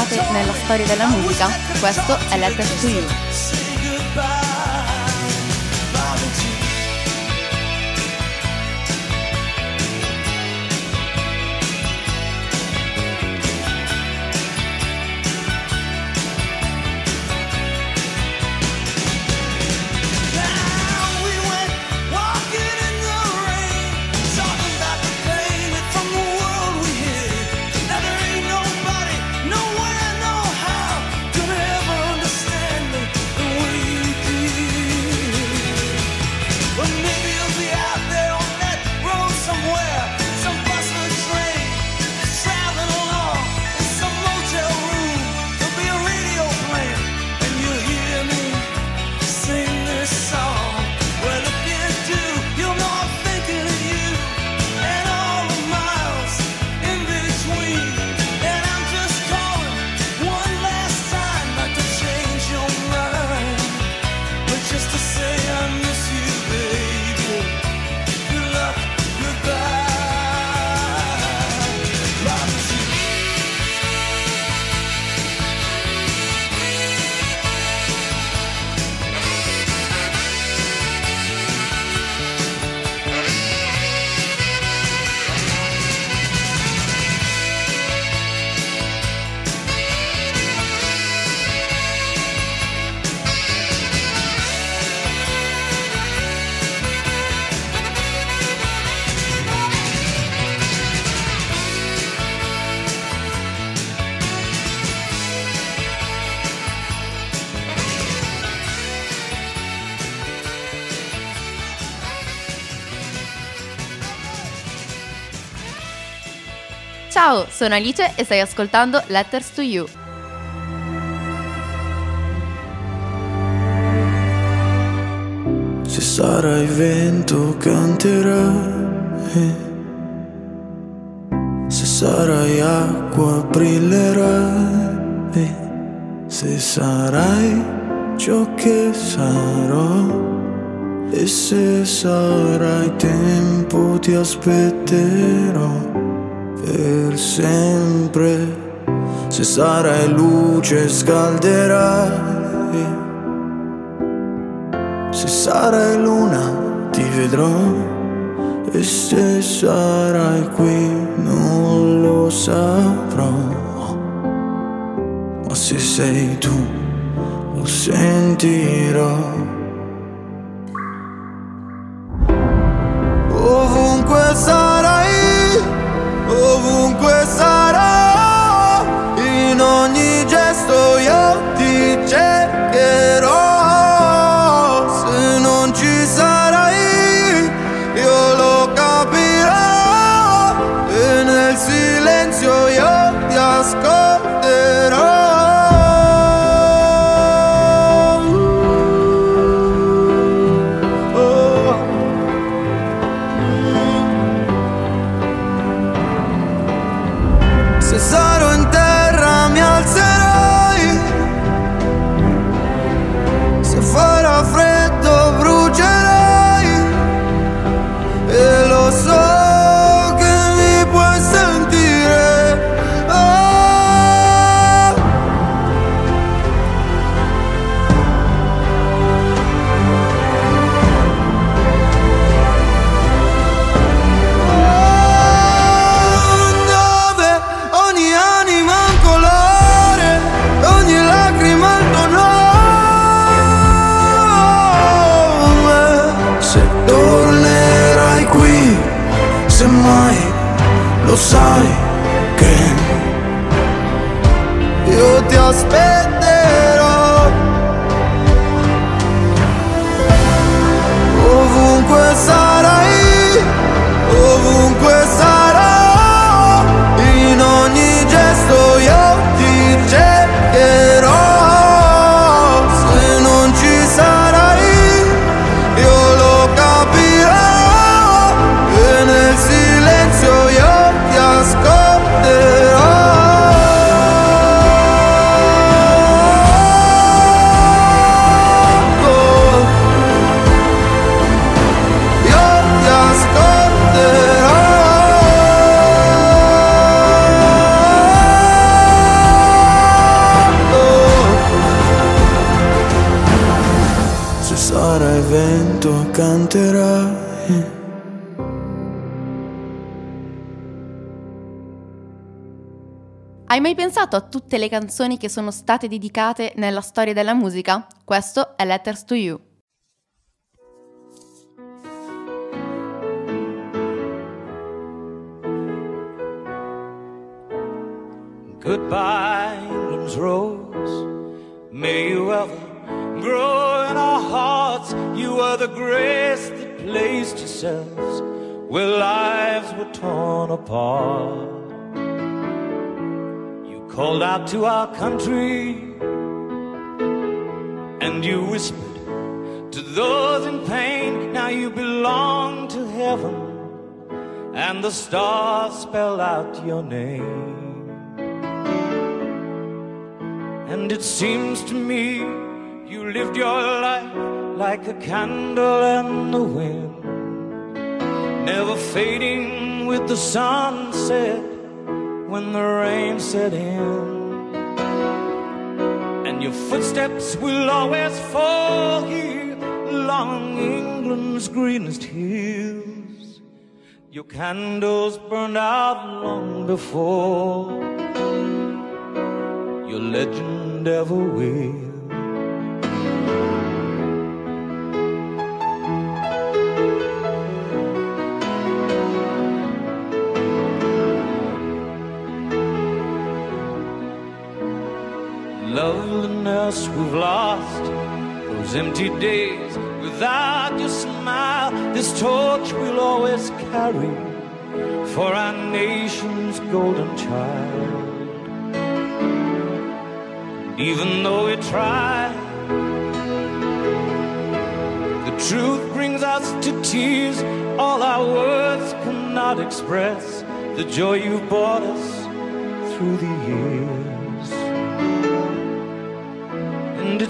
dimenticate nella storia della musica. Questo è Letter to You. Ciao, sono Alice e stai ascoltando Letters to You. Se sarai vento canterai, eh. se sarai acqua brillerai, eh. se sarai ciò che sarò. E se sarai tempo ti aspetterò per sempre. Se sarai luce scalderai, se sarai luna ti vedrò e se sarai qui non lo saprò. Ma se sei tu lo sentirò. lo sai che io ti aspetto Hai mai pensato a tutte le canzoni che sono state dedicate nella storia della musica? Questo è Letters to You. Goodbye, England's rose. May you ever grow in our hearts. You are the grace that placed yourselves where lives were torn apart. called out to our country, and you whispered to those in pain, Now you belong to heaven, and the stars spell out your name. And it seems to me you lived your life like a candle in the wind, never fading with the sunset when the rain set in. And your footsteps will always fall here along England's greenest hills. Your candles burned out long before your legend ever will. us we've lost. Those empty days without your smile, this torch we'll always carry for our nation's golden child. Even though we try, the truth brings us to tears. All our words cannot express the joy you've brought us through the years.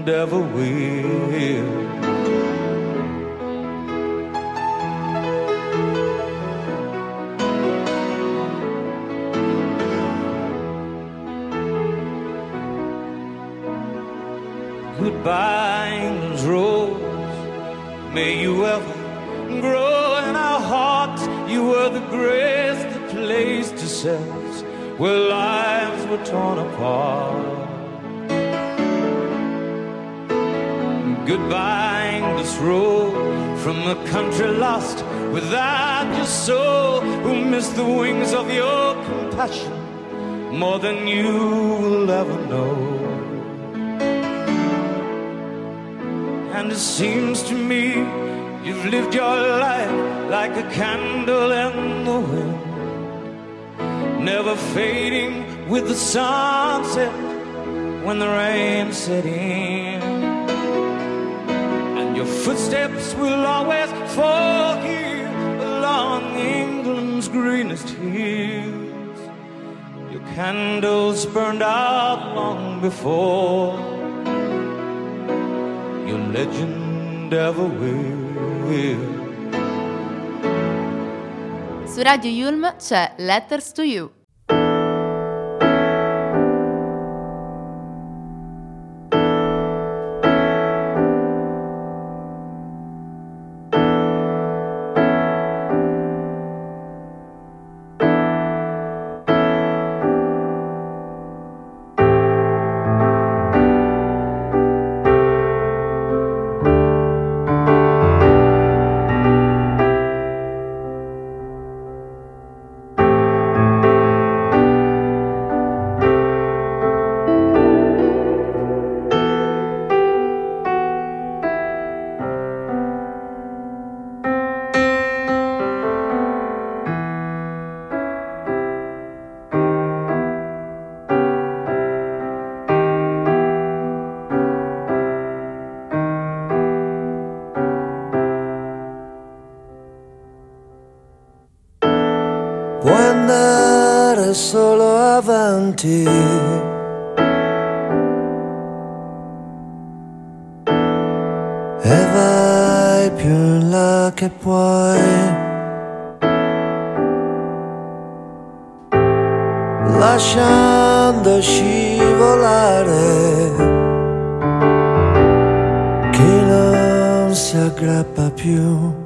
and ever will. Goodbye, England's rose. May you ever grow in our hearts. You were the grace that placed yourselves where lives were torn apart. Goodbye, this road from a country lost without your soul, who missed the wings of your compassion more than you will ever know. And it seems to me you've lived your life like a candle in the wind, never fading with the sunset when the rain set in. Your footsteps will always fall here along England's greenest hills. Your candles burned out long before your legend ever will. Su Radio Yulm c'è Letters to You. che puoi. Lasciando scivolare chi non si aggrappa più.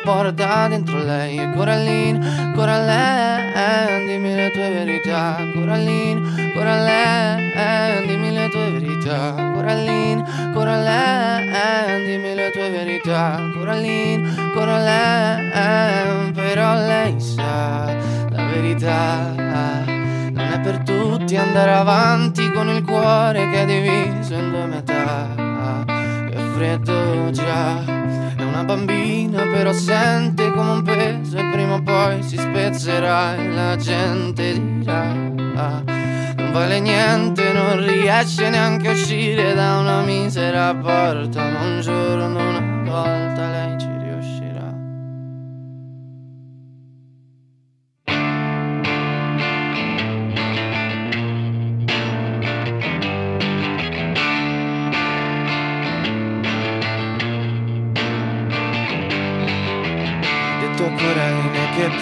porta dentro lei E Coraline, Coraline, dimmi le tue verità Coraline, Coraline, dimmi le tue verità Coraline, Coraline, dimmi le tue verità Coraline, Coraline, però lei sa la verità non è per tutti andare avanti con il cuore che è diviso in due metà. Che freddo già, è una bambina però sente come un peso e prima o poi si spezzerà e la gente dirà ah, non vale niente, non riesce neanche a uscire da una misera porta, ma un giorno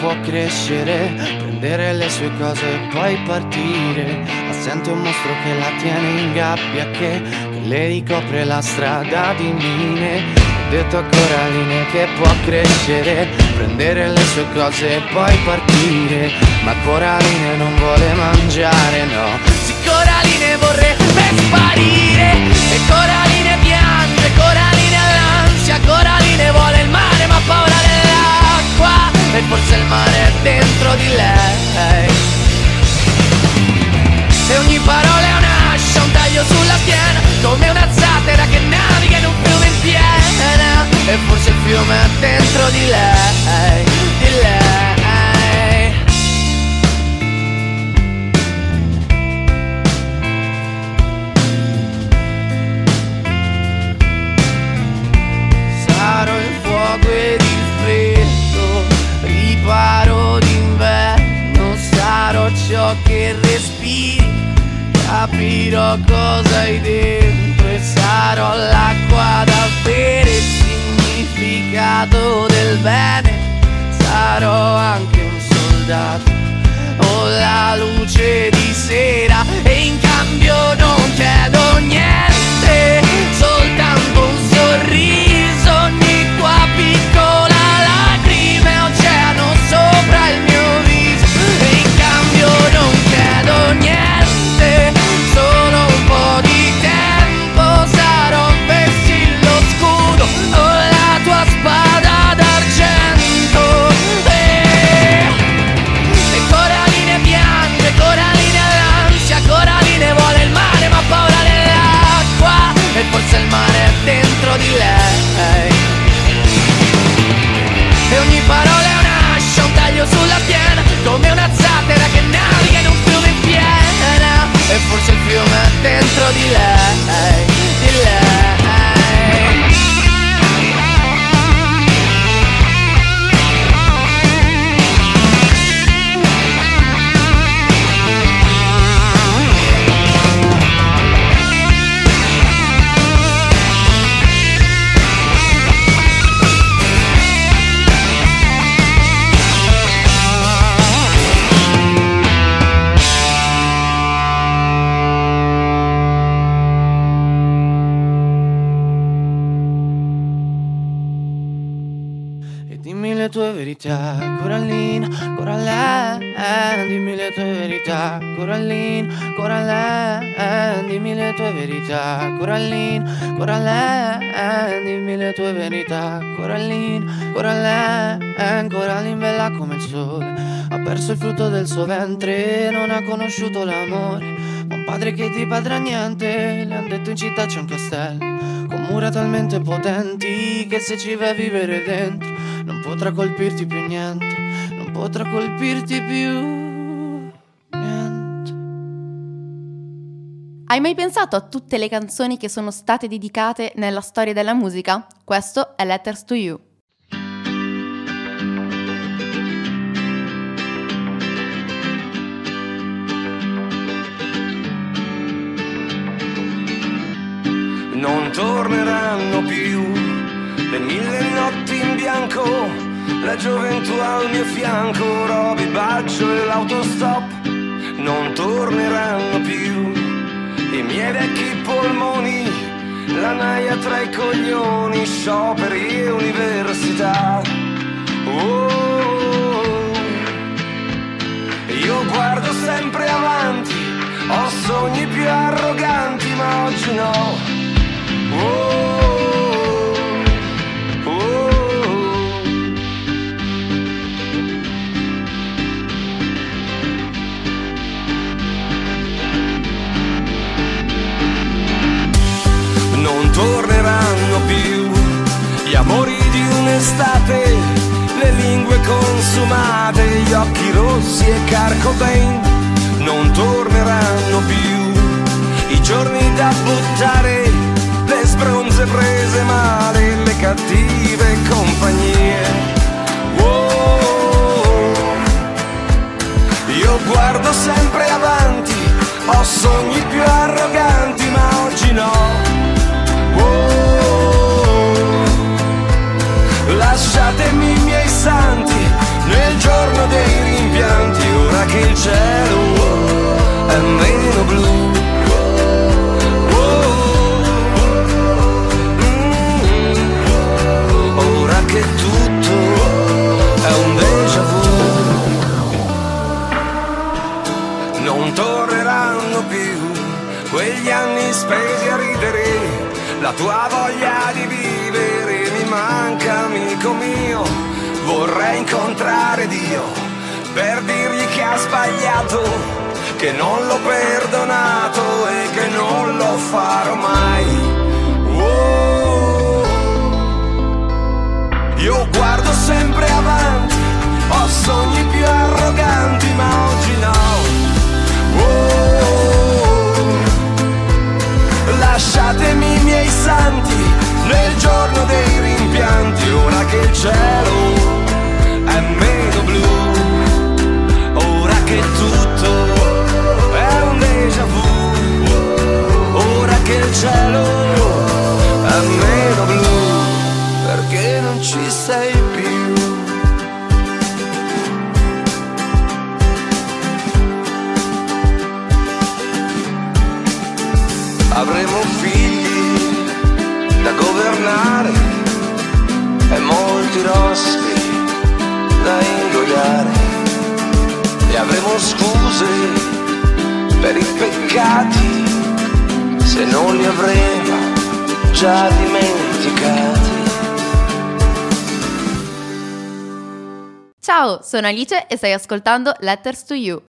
può crescere Prendere le sue cose e poi partire Assente un mostro che la tiene in gabbia Che, che le ricopre la strada di mine Ho detto a Coraline che può crescere Prendere le sue cose e poi partire Ma Coraline non vuole mangiare, no Sì, Coraline vorrebbe sparire E Coraline piange, Coraline all'ansia, Coraline vuole il mare ma ha paura dell'acqua e forse il mare è dentro di lei E ogni parola è un'ascia, un taglio sulla schiena Come una zattera che naviga in un fiume in piena E forse il fiume è dentro di lei, di lei che respiri, capirò cosa hai dentro e sarò l'acqua da bere, il significato del bene, sarò anche un soldato, ho la luce di sera e in cambio non chiedo niente, soltanto un sorriso. conosciuto l'amore Ma un padre che ti padrà niente Le han detto in città c'è un castello Con mura talmente potenti Che se ci vai a vivere dentro Non potrà colpirti più niente Non potrà colpirti più Hai mai pensato a tutte le canzoni che sono state dedicate nella storia della musica? Questo è Letters to You. torneranno più le mille notti in bianco, la gioventù al mio fianco, Roby Baccio e l'autostop non torneranno più i miei vecchi polmoni, la naia tra i coglioni, scioperi e università. Oh, io guardo sempre avanti, ho sogni più arroganti, ma oggi no torneranno più gli amori di un'estate, le lingue consumate, gli occhi rossi e carcobain. Non torneranno più i giorni da buttare sbronze prese male, le cattive compagnie. Oh, oh, oh. io guardo sempre avanti tua voglia di vivere mi manca, amico mio. Vorrei incontrare Dio per dirgli che ha sbagliato, che non l'ho perdonato e che non lo farò mai. Oh. Io guardo sempre avanti, ho sogni più arroganti, ma oggi no. lasciatemi i miei santi nel giorno dei rimpianti, ora che il cielo è meno blu, ora che tutto è un déjà vu, ora che il cielo è molti rospi da ingoiare e avremo scuse per i peccati se non li avremo già dimenticati. Ciao, sono Alice e stai ascoltando Letters to You,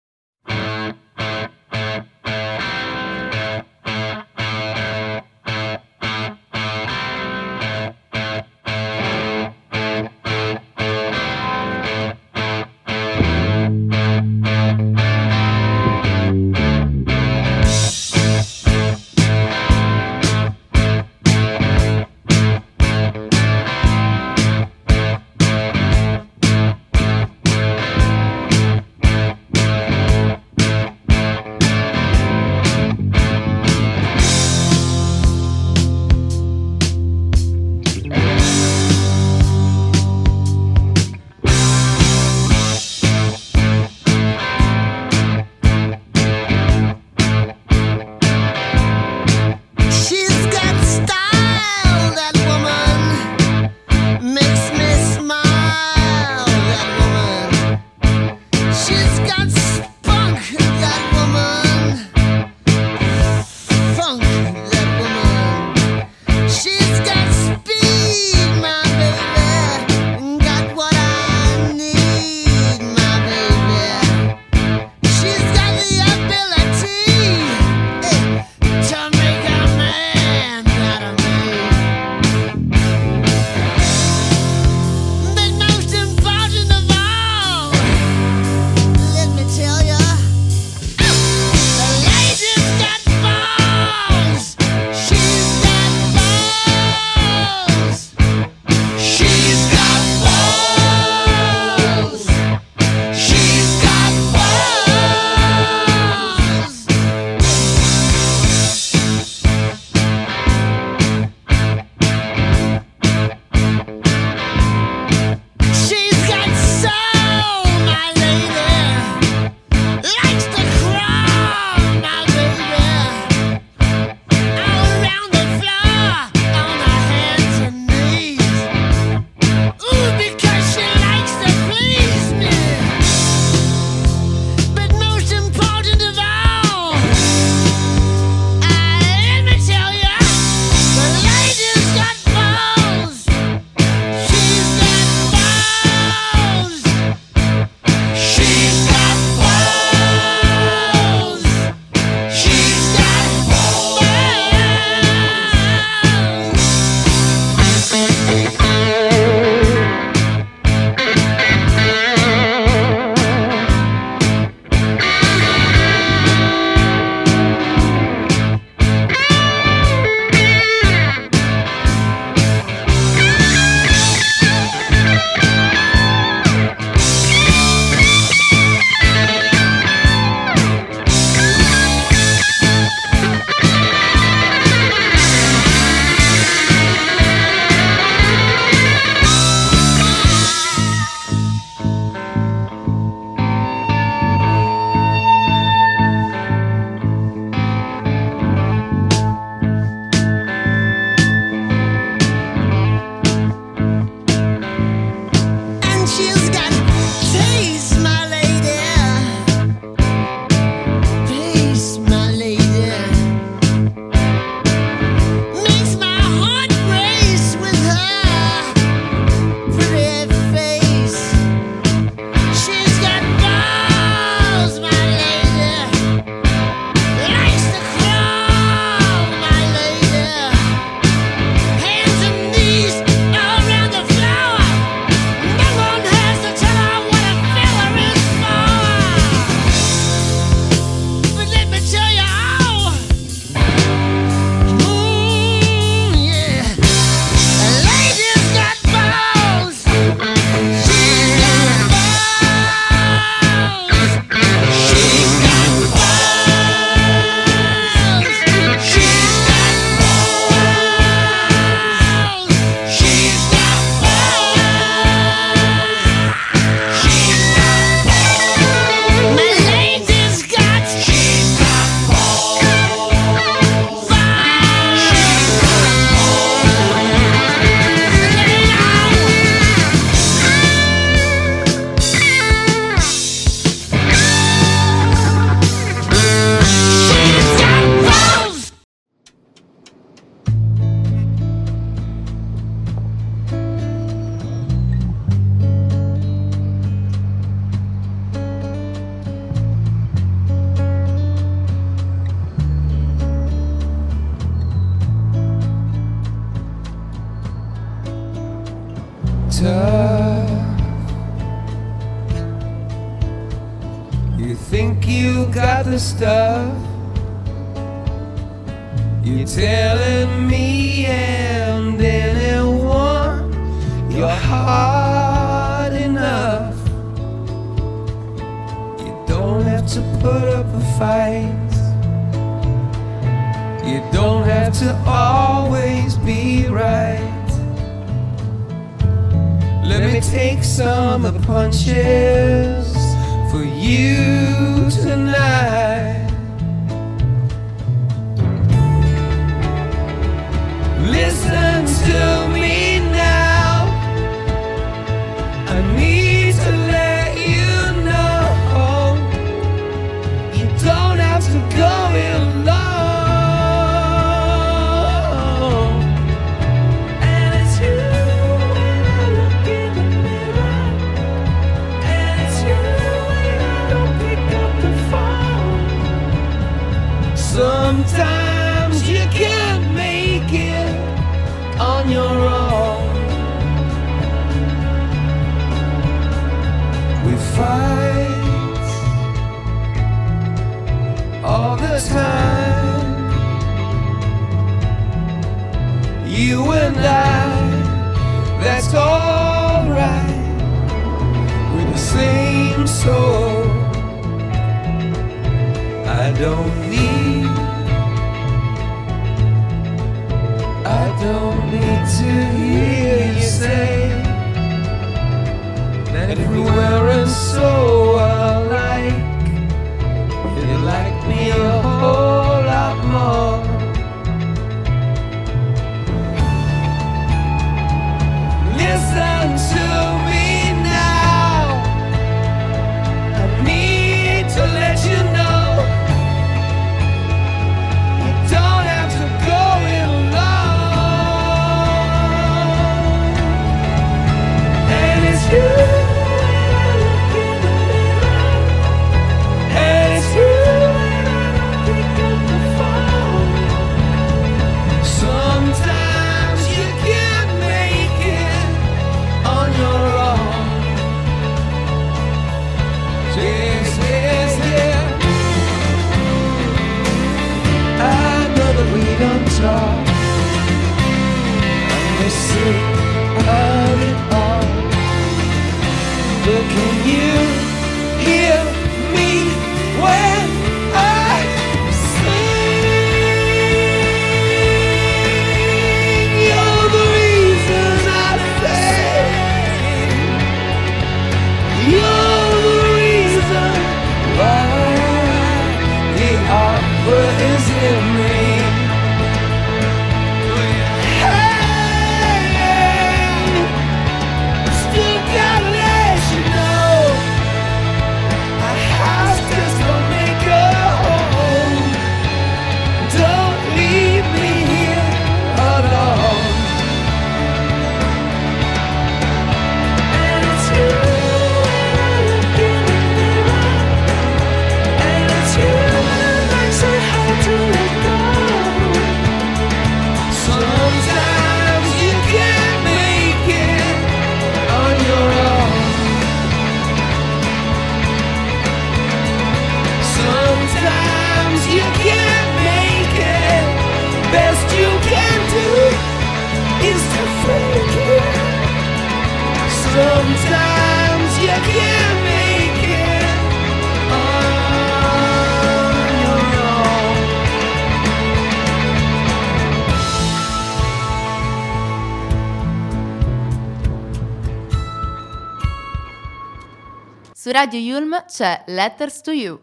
Radio Yulm c'è Letters to You.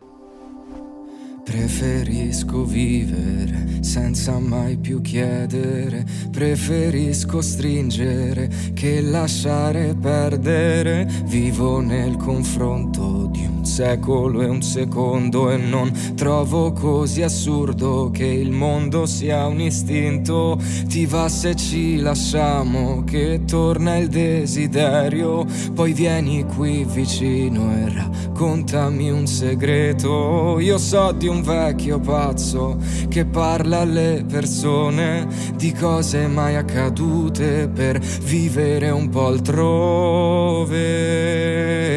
Preferisco vivere senza mai più chiedere, preferisco stringere che lasciare perdere, vivo nel confronto secolo e un secondo e non trovo così assurdo che il mondo sia un istinto. Ti va se ci lasciamo che torna il desiderio, poi vieni qui vicino e raccontami un segreto. Io so di un vecchio pazzo che parla alle persone di cose mai accadute per vivere un po' altrove.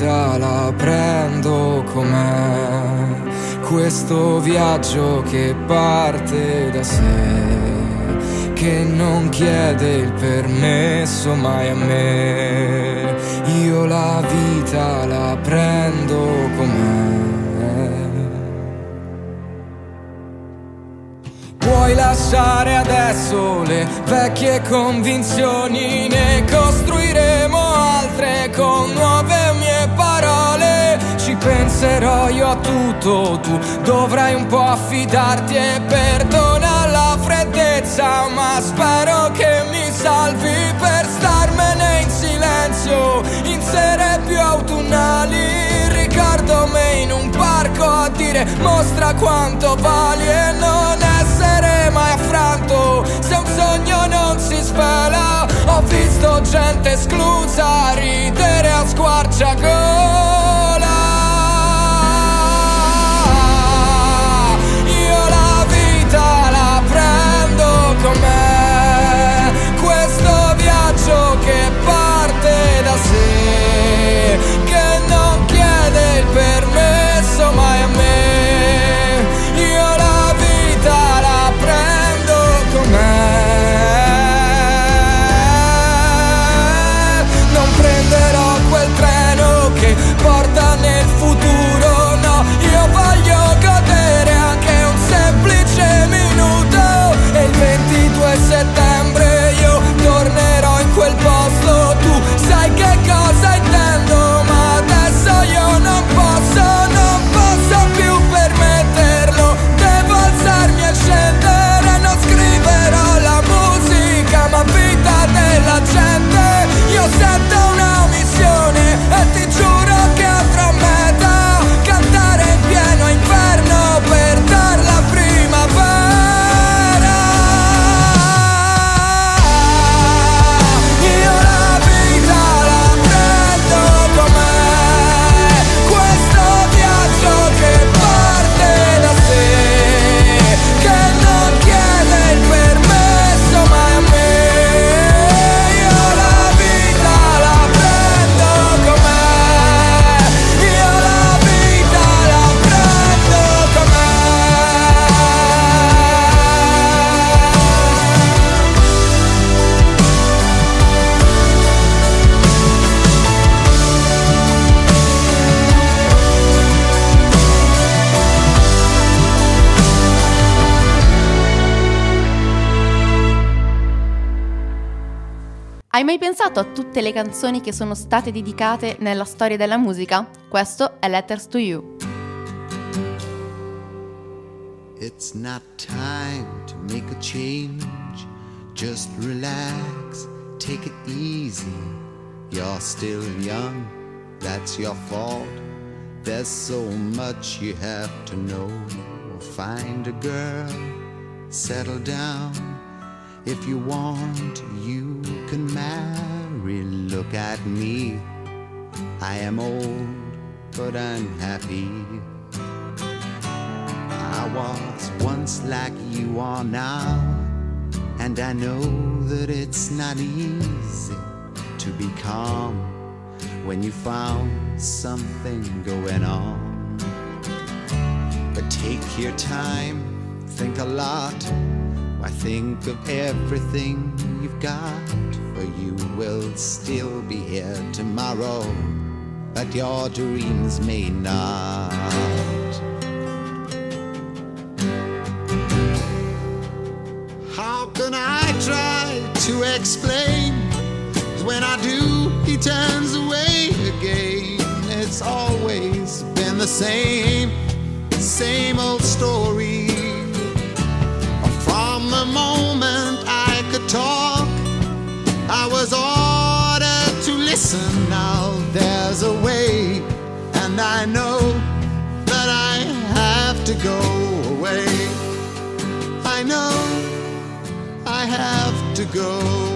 vita la prendo com'è. Questo viaggio che parte da sé, che non chiede il permesso mai a me. Io la vita la prendo com'è. Puoi lasciare adesso le vecchie convinzioni, ne costruiremo altre con nuove penserò io a tutto, tu dovrai un po' affidarti e perdona la freddezza, ma spero che mi salvi per starmene in silenzio, in sere più autunnali, ricordo me in un parco a dire mostra quanto vali e non essere mai affranto, se un sogno non si spela, ho visto gente esclusa ridere a squarciagola. pensato a tutte le canzoni che sono state dedicate nella storia della musica? Questo è Letters to You. It's not time to make a change. Just relax, take it easy. You're still young, that's your fault. There's so much you have to know. Find a girl, settle down. If you want, you can marry. look at me. I am old, but I'm happy. I was once like you are now, and I know that it's not easy to be calm when you found something going on. But take your time, think a lot. Why think of everything you've got? for you will still be here tomorrow, but your dreams may not. How can I try to explain? When I do, he turns away again. It's always been the same, same old story. listen now, there's a way, and I know that I have to go away. I know I have to go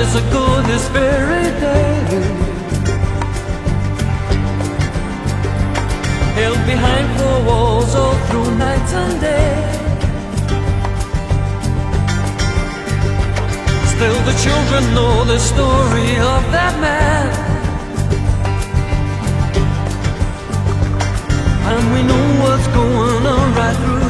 years ago this very day Held behind four walls all through night and day Still the children know the story of that man And we know what's going on right through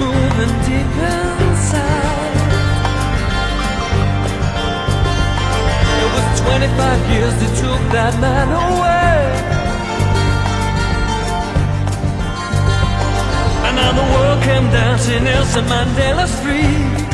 deep inside, it was 25 years that took that man away And now the world came dancing Nelson Mandela Street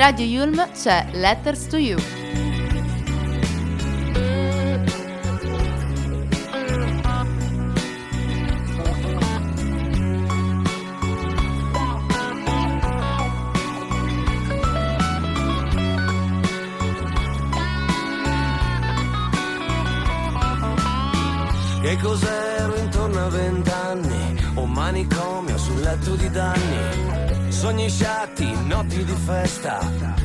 Radio Yulm c'è Letters to You. Che cos'ero intorno a vent'anni? Un manicomio sul letto di danni sogni sciatti, notti di festa,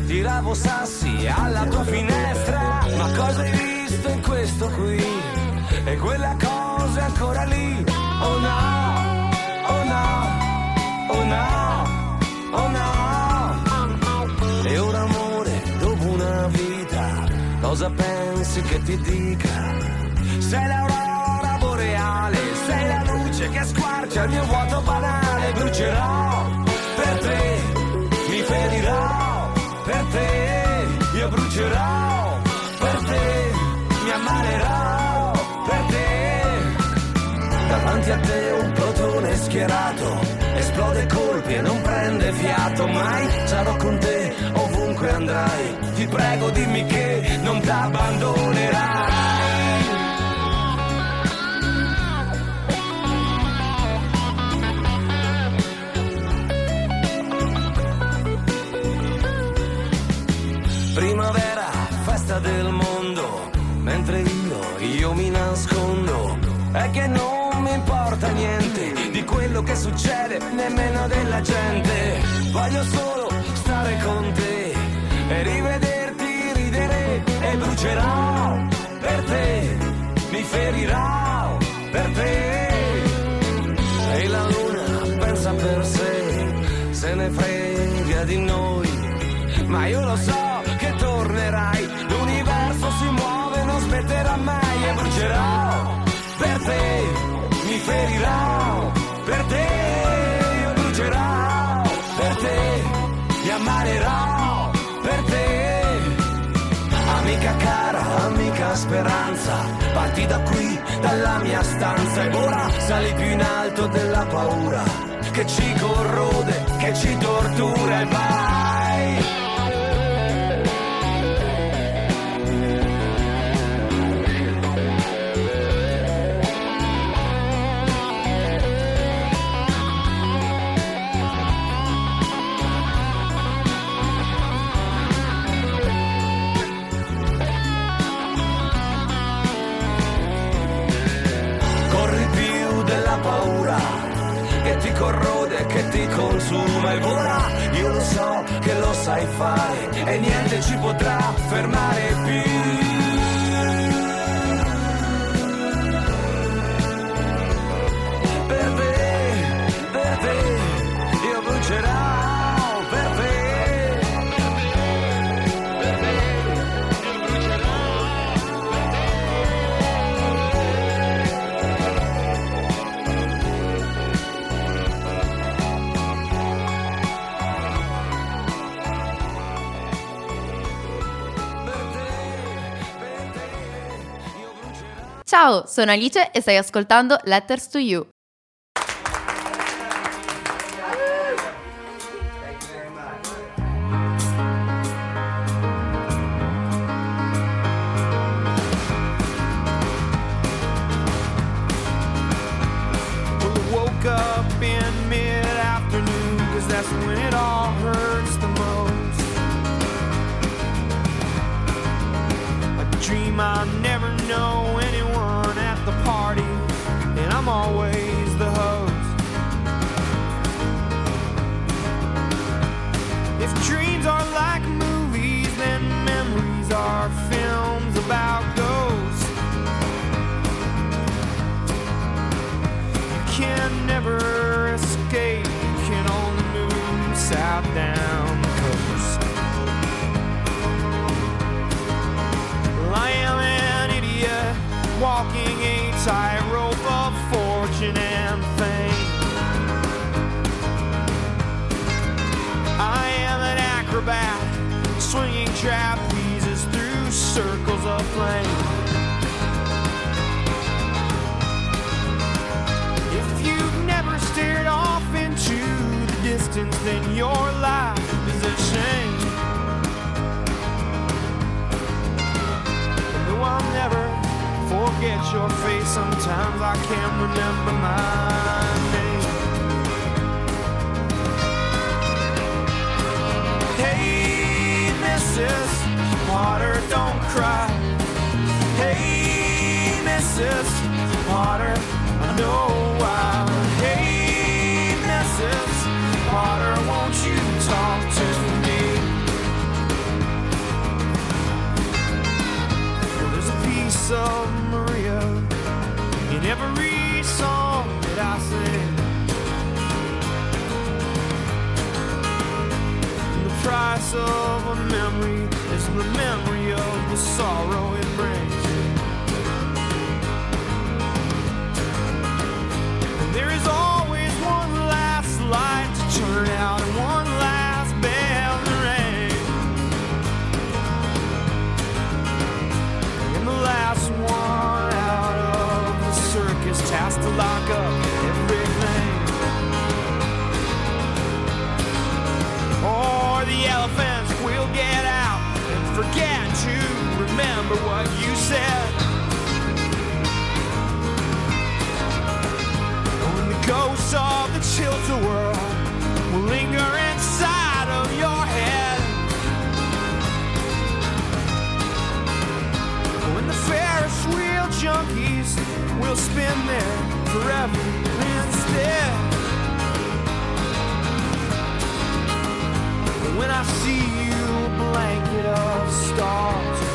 tiravo sassi alla tua finestra, ma cosa hai visto in questo qui? E quella cosa è ancora lì, oh no, oh no, oh no, oh no. E ora amore, dopo una vita, cosa pensi che ti dica? Sei l'aurora boreale, sei la luce che squarcia il mio vuoto banale, brucerò per te, mi ferirò per te, io brucerò per te, mi ammalerò per te. Davanti a te un plotone schierato, esplode colpi e non prende fiato mai, sarò con te ovunque andrai, ti prego dimmi che non t'abbandonerai. è che non mi importa niente di quello che succede, nemmeno della gente. Voglio solo stare con te e rivederti ridere e brucerò per te, mi ferirò per te. E la luna pensa per sé, se ne frega di noi, ma io lo so che tornerai, l'universo si muove, non smetterà mai e brucerò te mi ferirò, per te io brucerò, per te ti ammarerò, per te. Amica cara, amica speranza, parti da qui, dalla mia stanza e ora sali più in alto della paura che ci corrode, che ci tortura e va. corrode, che ti consuma e vola. Io lo so che lo sai fare e niente ci potrà fermare più. Ciao, sono Alice e stai ascoltando Letters to You, rope of fortune and fame. I am an acrobat, swinging trapezes through circles of flame. If you've never stared off into the distance, then your life is a shame. No, i am never forget your face. Sometimes I can't remember my name. Hey, Mrs. Potter, don't cry. Hey, Mrs. Potter, I know why. Hey, Mrs. Potter, won't you talk to me? there's a piece of every song that I sing. And the price of a memory is the memory of the sorrow. remember what you said. When the ghosts of the chilter world will linger inside of your head. When the Ferris wheel junkies will spin there forever instead. When I see you a blanket of stars.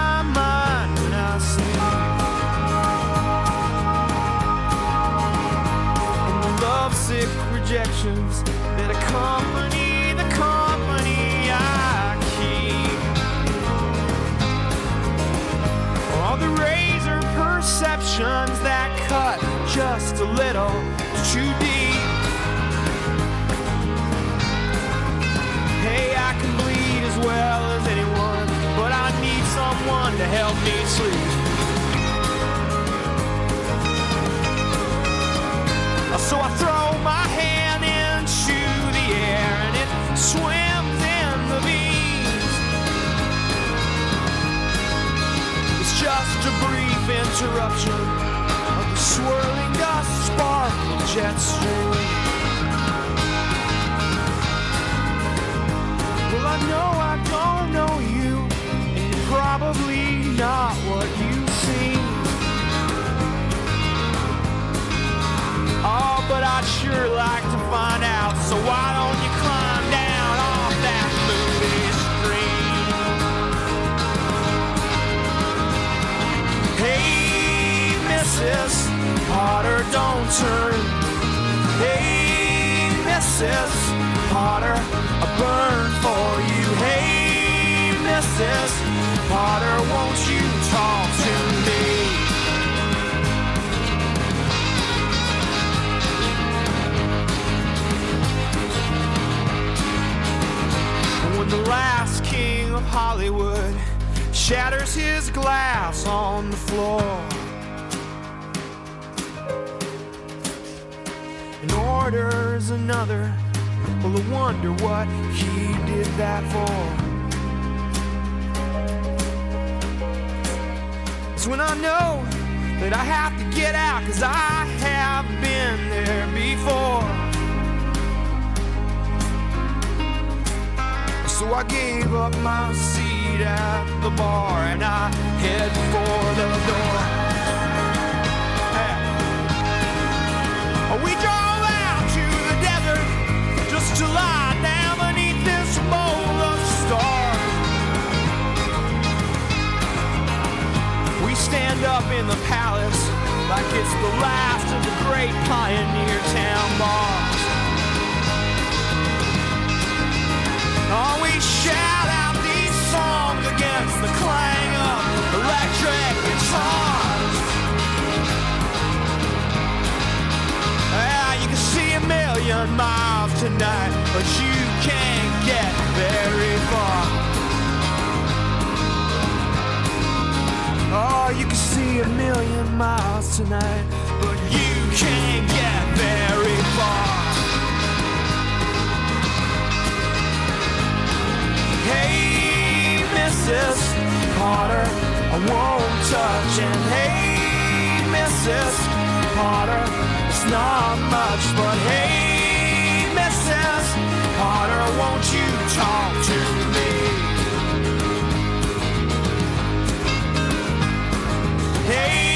rejections that accompany the company I keep. All the razor perceptions that cut just a little too deep. to help me sleep. So I throw my hand into the air and it swims in the beams. It's just a brief interruption of the swirling dust, sparkling jet stream. Well, I know I don't know you probably not what you see. Oh, but I'd sure like to find out, so why don't you climb down off that movie screen? Hey, Mrs. Potter, don't turn. Hey, Mrs. Potter, I burn for you. Hey, Mrs. Potter, won't you talk to me? When the last king of Hollywood shatters his glass on the floor. And orders another, well, I wonder what he did that for? It's when I know that I have to get out, cause I have been there before. So I gave up my seat at the bar and I head for the door. Hey. We drove out to the desert just to lie. end up in the palace like it's the last of the great pioneer town bars. Oh, we shout out these songs against the clang of electric guitars. Yeah, you can see a million miles tonight, but you can't get very far. Oh, you can see a million miles tonight, but you can't get very far. Hey, Mrs. Potter, I won't touch. And hey, Mrs. Potter, it's not much, but hey, Mrs. Potter, won't you talk to me? Hey.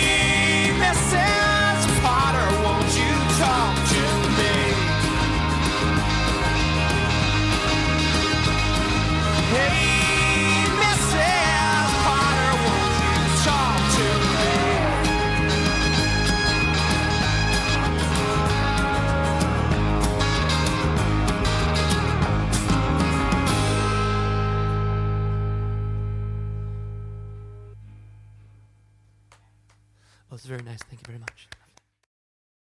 guys. Thank you very much.